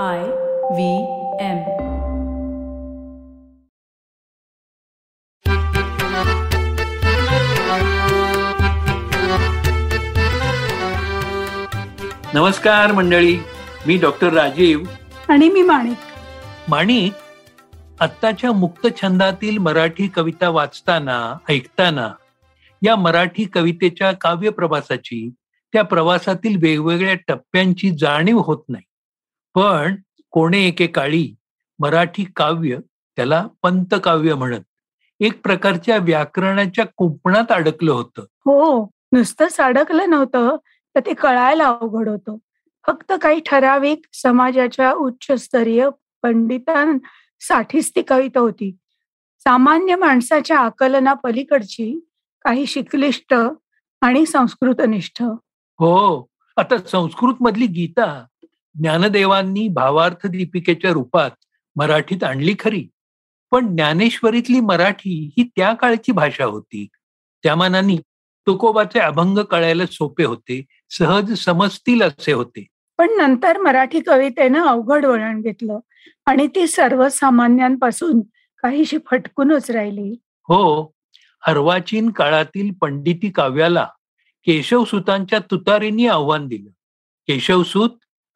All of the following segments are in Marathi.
I V M. नमस्कार मंडळी मी डॉक्टर राजीव. आणि मी माणिक. माणिक आत्ताच्या मुक्त छंदातील मराठी कविता वाचताना ऐकताना या मराठी कवितेच्या काव्य प्रवासाची त्या प्रवासातील वेगवेगळ्या टप्प्यांची जाणीव होत नाही. पण कोणे एके काळी मराठी काव्य त्याला पंतकाव्य म्हणत एक प्रकारच्या व्याकरणाच्या कुंपणात अडकलं होतं. हो नुसतंच अडकलं नव्हतं तर ते कळायला अवघड होतं. फक्त काही ठराविक समाजाच्या उच्चस्तरीय पंडितांसाठीच ती कविता होती. सामान्य माणसाच्या आकलना पलीकडची काही शिकलिष्ट आणि संस्कृतनिष्ठ. हो आता संस्कृत मधली गीता ज्ञानदेवांनी भावार्थ दीपिकेच्या रूपात मराठीत आणली खरी. पण ज्ञानेश्वरीतली मराठी ही त्या काळची भाषा होती. त्या मानाने तुकोबाचे अभंग कळायला सोपे होते सहज समजतील असे होते. पण नंतर मराठी कवितेनं अवघड वळण घेतलं आणि ती सर्वसामान्यांपासून काहीशी फटकूनच राहिली. हो अर्वाचीन काळातील पंडिती काव्याला केशवसुतांच्या तुतारींनी आव्हान दिलं. केशवसूत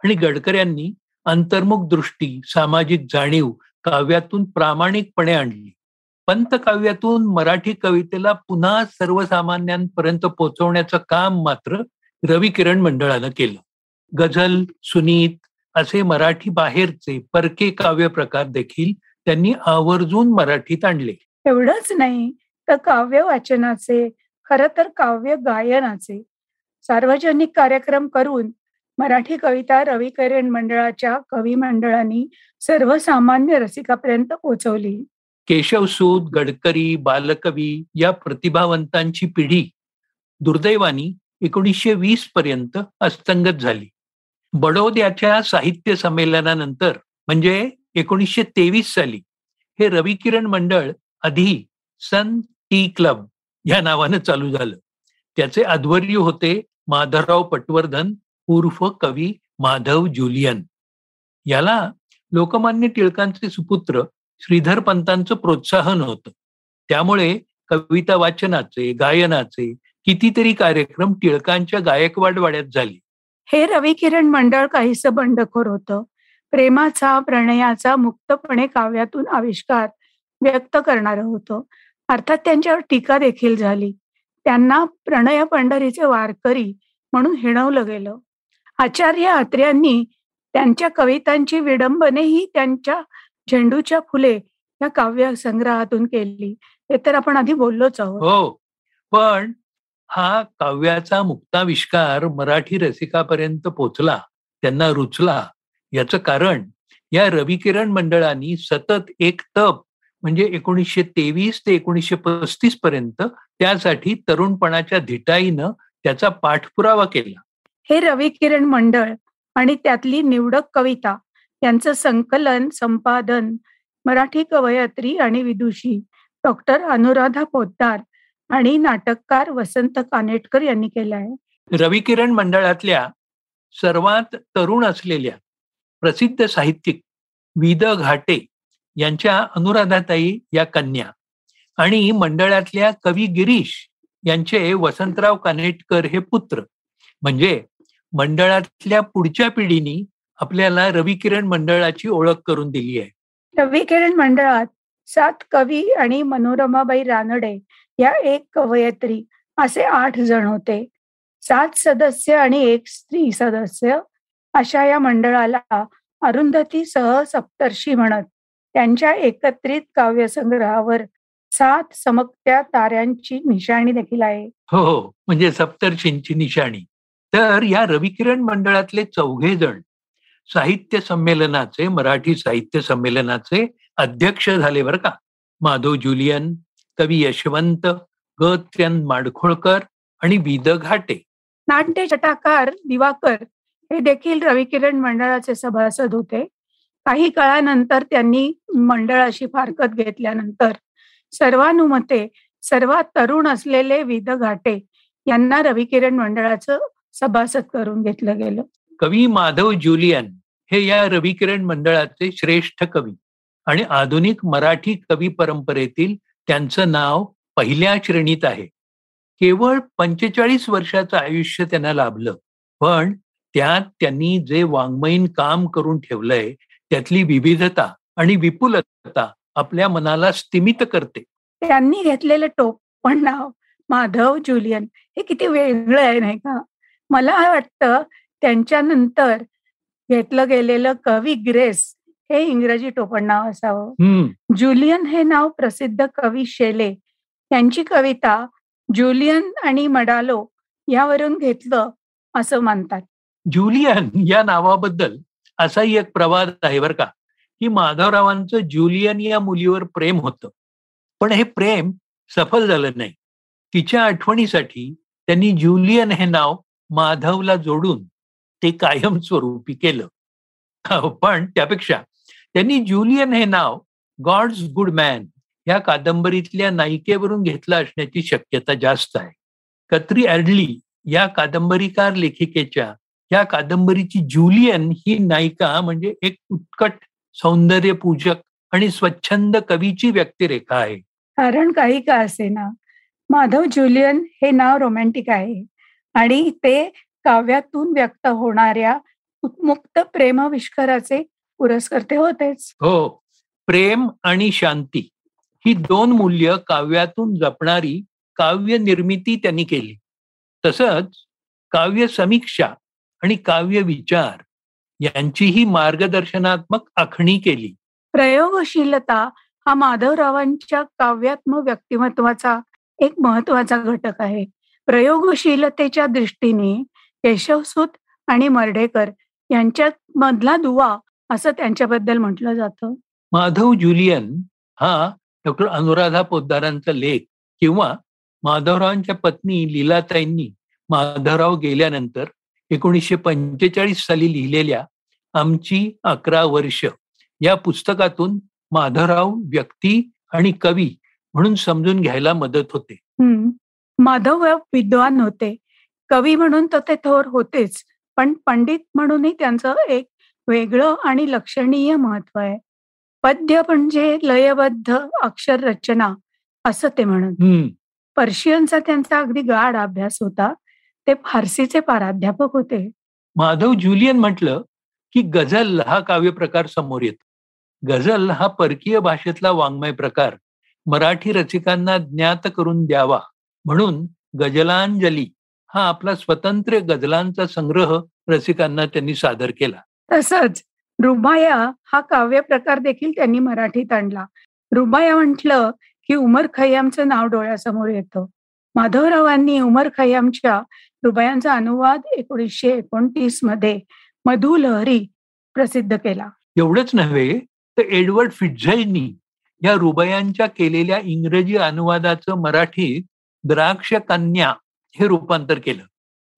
आणि गडकऱ्यांनी अंतर्मुख दृष्टी सामाजिक जाणीव काव्यातून प्रामाणिकपणे आणली. पंतकाव्यातून मराठी कवितेला पुन्हा सर्वसामान्यांपर्यंत पोहोचवण्याचं काम मात्र रवी किरण मंडळानं केलं. गझल सुनीत असे मराठी बाहेरचे परके काव्य प्रकार देखील त्यांनी आवर्जून मराठीत आणले. एवढंच नाही तर काव्य वाचनाचे खर तर काव्य गायनाचे सार्वजनिक कार्यक्रम करून मराठी कविता रवी किरण मंडळाच्या कवी मंडळांनी सर्वसामान्य रसिकापर्यंत पोहोचवली. केशवसूत गडकरी बालकवी या प्रतिभावंतांची पिढी दुर्दैवानी एकोणीसशे वीस पर्यंत अस्तंगत झाली. बडोद्याच्या साहित्य संमेलनानंतर म्हणजे एकोणीसशे तेवीस साली हे रवी किरण मंडळ आधी सन टी क्लब या नावानं चालू झालं. त्याचे अध्वर्यू होते माधवराव पटवर्धन उर्फ कवी माधव जुलियन. याला लोकमान्य टिळकांचे सुपुत्र श्रीधर पंतांचं प्रोत्साहन होतं. त्यामुळे कविता वाचनाचे गायनाचे कितीतरी कार्यक्रम टिळकांच्या गायकवाड वाड्यात झाले. हे रवी किरण मंडळ काहीस बंडखोर होतं? प्रेमाचा प्रणयाचा मुक्तपणे काव्यातून आविष्कार व्यक्त करणार होतं. अर्थात त्यांच्यावर टीका देखील झाली. त्यांना प्रणय पंढरीचे वारकरी म्हणून हिणवलं गेलं. आचार्य आत्र्यांनी त्यांच्या कवितांची विडंबनेही त्यांच्या झेंडूच्या फुले या काव्य संग्रहातून केली. हे तर आपण आधी बोललोच आहोत. हो पण हा काव्याचा मुक्ताविष्कार मराठी रसिकापर्यंत पोचला त्यांना रुचला. याचं कारण या रविकिरण मंडळांनी सतत एक तप म्हणजे एकोणीसशे तेवीस ते एकोणीसशे पस्तीस पर्यंत त्यासाठी तरुणपणाच्या धिटाईनं त्याचा पाठपुरावा केला. हे रवी किरण मंडळ आणि त्यातली निवडक कविता यांचं संकलन संपादन मराठी कवयत्री आणि विदुषी डॉक्टर अनुराधा पोद्दार आणि नाटककार वसंत कानेटकर यांनी केलं आहे. रवी किरण मंडळातल्या सर्वात तरुण असलेल्या प्रसिद्ध साहित्यिक विद घाटे यांच्या अनुराधाताई या कन्या आणि मंडळातल्या कवी गिरीश यांचे वसंतराव कानेटकर हे पुत्र म्हणजे मंडळातल्या पुढच्या पिढीनी आपल्याला रवी किरण मंडळाची ओळख करून दिली आहे. रवी किरण मंडळात सात कवी आणि मनोरमाबाई रानडे या एक कवयत्री असे आठ जण होते. सात सदस्य आणि एक स्त्री सदस्य अशा या मंडळाला अरुंधती सह सप्तर्षी म्हणत त्यांच्या एकत्रित काव्यसंग्रहावर सात समकत्या ताऱ्यांची निशाणी देखील आहे. हो हो. म्हणजे सप्तर्षींची निशाणी. तर या रविकिरण मंडळातले चौघे जण साहित्य संमेलनाचे मराठी साहित्य संमेलनाचे अध्यक्ष झाले बरं का. माधव जुलियन कवी यशवंत गत्यन माडखोळकर आणि विद घाटे. नाट्य चटाकार दिवाकर हे देखील रविकिरण मंडळाचे सभासद होते. काही काळानंतर त्यांनी मंडळाशी फारकत घेतल्यानंतर सर्वानुमते सर्वात तरुण असलेले विद घाटे यांना रविकिरण मंडळाचं सभासद करून घेतलं गेलं. कवी माधव ज्युलियन हे या रविकिरण मंडळाचे श्रेष्ठ कवी आणि आधुनिक मराठी कवी परंपरेतील त्यांचं नाव पहिल्या श्रेणीत आहे. केवळ पंचेचाळीस वर्षाचं आयुष्य त्यांना लाभलं पण त्यात त्यांनी जे वाङ्मयीन काम करून ठेवलंय त्यातली विविधता आणि विपुलता आपल्या मनाला स्तिमित करते. त्यांनी घेतलेलं टोप पण नाव माधव जुलियन हे किती वेगळं आहे नाही का? मला वाटतं त्यांच्यानंतर घेतलं गेलेलं कवी ग्रेस हे इंग्रजी टोपण नाव असावं. जुलियन हे नाव प्रसिद्ध कवी शेले यांची कविता जुलियन आणि मडालो यावरून घेतलं असं मानतात. जुलियन या नावाबद्दल असाही एक प्रवाद आहे बरं का की माधवरावांचं जुलियन या मुलीवर प्रेम होतं. पण हे प्रेम सफल झालं नाही. तिच्या आठवणीसाठी त्यांनी जुलियन हे नाव माधवला जोडून ते कायमस्वरूपी केलं. पण त्यापेक्षा त्यांनी ज्युलियन हे नाव गॉड्स गुड मॅन या कादंबरीतल्या नायिकेवरून घेतलं असण्याची शक्यता जास्त आहे. कत्री ॲडली या कादंबरीकार लेखिकेच्या या कादंबरीची ज्युलियन ही नायिका म्हणजे एक उत्कट सौंदर्य पूजक आणि स्वच्छंद कवीची व्यक्तिरेखा आहे. कारण काही का असे ना माधव ज्युलियन हे नाव रोमॅन्टिक आहे. आणि ते काव्यातून व्यक्त होणाऱ्या उत्मुक्त प्रेमविष्कराचे पुरस्कर्ते होतेच. हो. प्रेम आणि शांती ही दोन मूल्य काव्यातून जपणारी काव्य निर्मिती त्यांनी केली. तसंच काव्य समीक्षा आणि काव्य विचार यांचीही मार्गदर्शनात्मक आखणी केली. प्रयोगशीलता हा माधवरावांच्या काव्यात्म व्यक्तिमत्वाचा एक महत्त्वाचा घटक आहे. प्रयोगशीलतेच्या दृष्टीने केशवसूत आणि मर्ढेकर यांच्यात मधला दुवा असं त्यांच्याबद्दल म्हटलं जातं. माधव जुलियन हा डॉक्टर अनुराधा पोद्दारांचा लेख किंवा माधवरावांच्या पत्नी लीलाताईंनी माधवराव गेल्यानंतर एकोणीसशे पंचेचाळीस साली लिहिलेल्या आमची अकरा वर्ष या पुस्तकातून माधवराव व्यक्ती आणि कवी म्हणून समजून घ्यायला मदत होते. माधव विद्वान होते. कवी म्हणून तर ते थोर होतेच पण पंडित म्हणूनही त्यांचं एक वेगळं आणि लक्षणीय महत्त्व आहे. पद्य म्हणजे लयबद्ध अक्षर रचना असं ते म्हणत. पर्शियनचा त्यांचा अगदी गाढ अभ्यास होता. ते फारसीचे पाराध्यापक होते. माधव ज्युलियन म्हटलं की गझल हा काव्य प्रकार समोर येतो. गझल हा परकीय भाषेतला वाङ्मय प्रकार. मराठी रसिकांना ज्ञात करून द्यावा. म्हणून गजलांजली हा आपला स्वतंत्र गझलांचा संग्रह रसिकांना त्यांनी सादर केला. तसंच रुबाया हा काव्य प्रकार देखील त्यांनी मराठीत आणला. रुबाया म्हटलं की उमर खय्यामचं नाव डोळ्यासमोर येतं. माधवरावांनी उमर खय्यामच्या रुबायांचा अनुवाद एकोणीसशे एकोणतीसमध्ये मधु लहरी प्रसिद्ध केला. एवढंच नव्हे तर एडवर्ड फिटझाईनी या रुबायांच्या केलेल्या इंग्रजी अनुवादाचं मराठीत द्राक्ष कन्या हे रूपांतर केलं.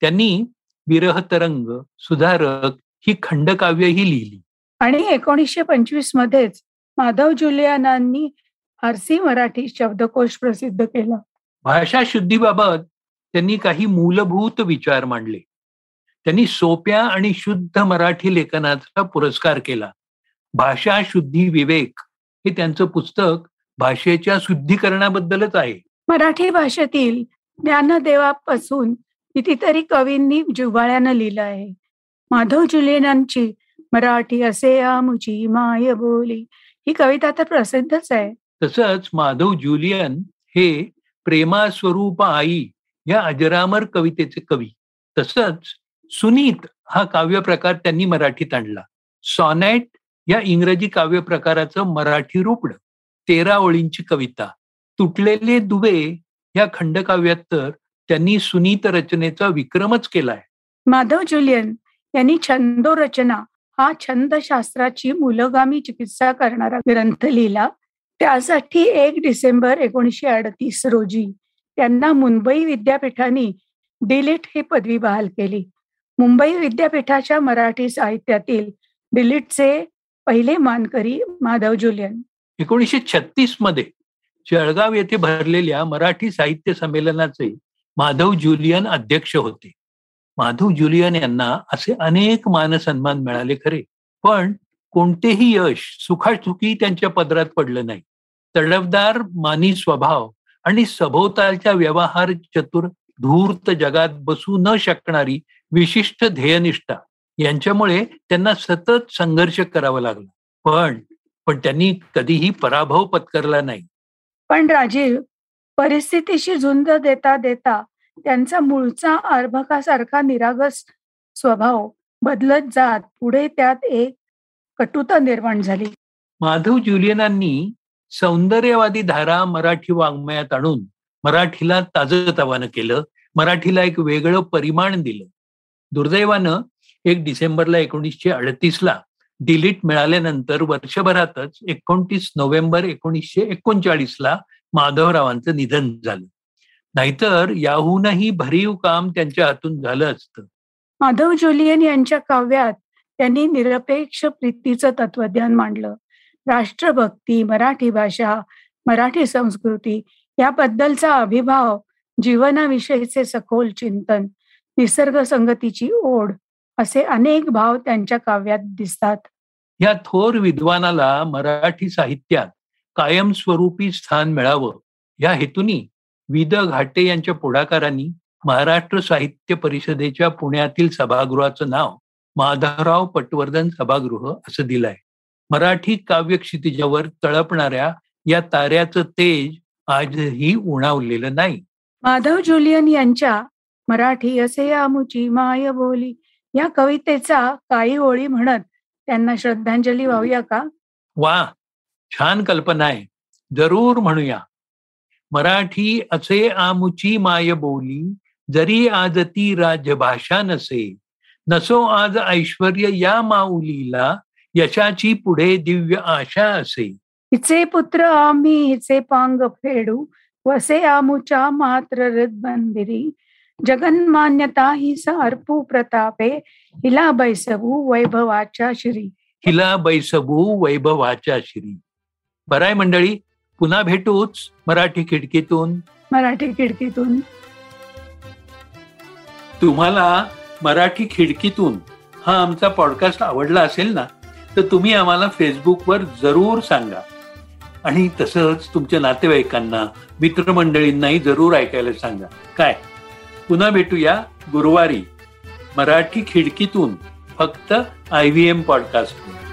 त्यांनी विरह तरंग सुधारक ही खंडकाव्यही लिहिली. आणि एकोणीसशे पंचवीस मध्येच माधव जुलियानांनी फारसी मराठी शब्दकोश प्रसिद्ध केला. भाषा शुद्धीबाबत त्यांनी काही मूलभूत विचार मांडले. त्यांनी सोप्या आणि शुद्ध मराठी लेखनाचा पुरस्कार केला. भाषा शुद्धी विवेक हे त्यांचं पुस्तक भाषेच्या शुद्धीकरणाबद्दलच आहे. मराठी भाषेतील ज्ञानदेवापासून कितीतरी कवींनी जुवाळ्यानं लिहिलं आहे. माधव जुलियनांची मराठी असे आमुची माय बोली. ही कविता तर प्रसिद्धच आहे. तसंच माधव जुलियन हे प्रेमा स्वरूप आई या अजरामर कवितेचे कवी. तसंच सुनीत हा काव्य प्रकार त्यांनी मराठीत आणला. सॉनेट या इंग्रजी काव्य प्रकाराचं मराठी रूपड तेरा ओळींची कविता. तुटलेले दुवे या खंडकाव्यात तर त्यांनी सुनीत रचनेचा विक्रमच केलाय. माधव जुलियन यांनी छंदो रचना हा छंदशास्त्राची मुलगामी चिकित्सा करणारा ग्रंथ लिहिला. त्यासाठी एक डिसेंबर एकोणीसशे अडतीस रोजी त्यांना मुंबई विद्यापीठाने डिलीट ही पदवी बहाल केली. मुंबई विद्यापीठाच्या मराठी साहित्यातील डिलीटचे पहिले मानकरी माधव जुलियन. एकोणीसशे छत्तीसमध्ये जळगाव येथे भरलेल्या मराठी साहित्य संमेलनाचे माधव जुलियन अध्यक्ष होते. माधव जुलियन यांना असे अनेक मानसन्मान मिळाले खरे पण कोणतेही यश सुखासुखी त्यांच्या पदरात पडलं नाही. तडफदार मानी स्वभाव आणि सभोवतालच्या व्यवहार चतुर धूर्त जगात बसू न शकणारी विशिष्ट ध्येयनिष्ठा यांच्यामुळे त्यांना सतत संघर्ष करावा लागला. पण पण त्यांनी कधीही पराभव पत्करला नाही. पण राजीव परिस्थितीशी झुंज देता देता त्यांचा मूळचा अर्भकासारखा निरागस स्वभाव बदलत जात पुढे त्यात एक कटुता निर्माण झाली. माधव ज्युलियनांनी सौंदर्यवादी धारा मराठी वाङ्मयात आणून मराठीला ताजतवानं केलं मराठीला एक वेगळं परिमाण दिलं. दुर्दैवानं एक डिसेंबरला एकोणीसशे अडतीसला डिलीट मिळाल्यानंतर वर्षभरातच एकोणतीस नोव्हेंबर एकोणीसशे एकोणचाळीसला माधवरावांचं निधन झालं. नाहीतर याहूनही भरीव काम त्यांच्या हातून झालं असतं. माधव जोलियन यांच्या काव्यात त्यांनी निरपेक्ष प्रीतीचं तत्वज्ञान मांडलं. राष्ट्रभक्ती मराठी भाषा मराठी संस्कृती याबद्दलचा अभिभाव जीवनाविषयीचे सखोल चिंतन निसर्ग संगतीची ओढ असे अनेक भाव त्यांच्या काव्यात दिसतात. या थोर विद्वानाला मराठी साहित्यात कायमस्वरूपी स्थान मिळावं. या हेतूनी विद घाटे यांच्या पुढाकारांनी महाराष्ट्र साहित्य परिषदेच्या पुण्यातील सभागृहाचं नाव माधवराव पटवर्धन सभागृह असं दिलंय. मराठी काव्य क्षितिजावर तळपणाऱ्या या ताऱ्याचं तेज आजही उणावलेलं नाही. माधव जुलियन यांच्या मराठी असे आमुची माय बोली या कवितेचा काही ओळी म्हणत त्यांना श्रद्धांजली वाहूया का? वा छान कल्पना आहे. जरूर म्हणूया. मराठी असे आमुची माय बोली जरी आज ती राजभाषा नसे नसो आज ऐश्वर या माऊलीला यशाची पुढे दिव्य आशा असे. हिचे पुत्र आम्ही हिचे पांग फेडू वसे आमुच्या मात्र हृदबंदिरी जगन्मान्यता ही अर्पू प्रतापे हिला बैसवू वैभवाच्या श्री हिला बैसबू वैभवाच्या श्री बराय मंडळी पुन्हा भेटूच मराठी खिडकीतून मराठी खिडकीतून तुम्हाला मराठी खिडकीतून हा आमचा पॉडकास्ट आवडला असेल ना तर तुम्ही आम्हाला फेसबुकवर जरूर सांगा. आणि तसंच तुमच्या नातेवाईकांना मित्रमंडळींनाही जरूर ऐकायला सांगा. काय? पुन्हा भेटूया गुरुवारी मराठी खिडकीतून फक्त आय व्ही एम पॉडकास्ट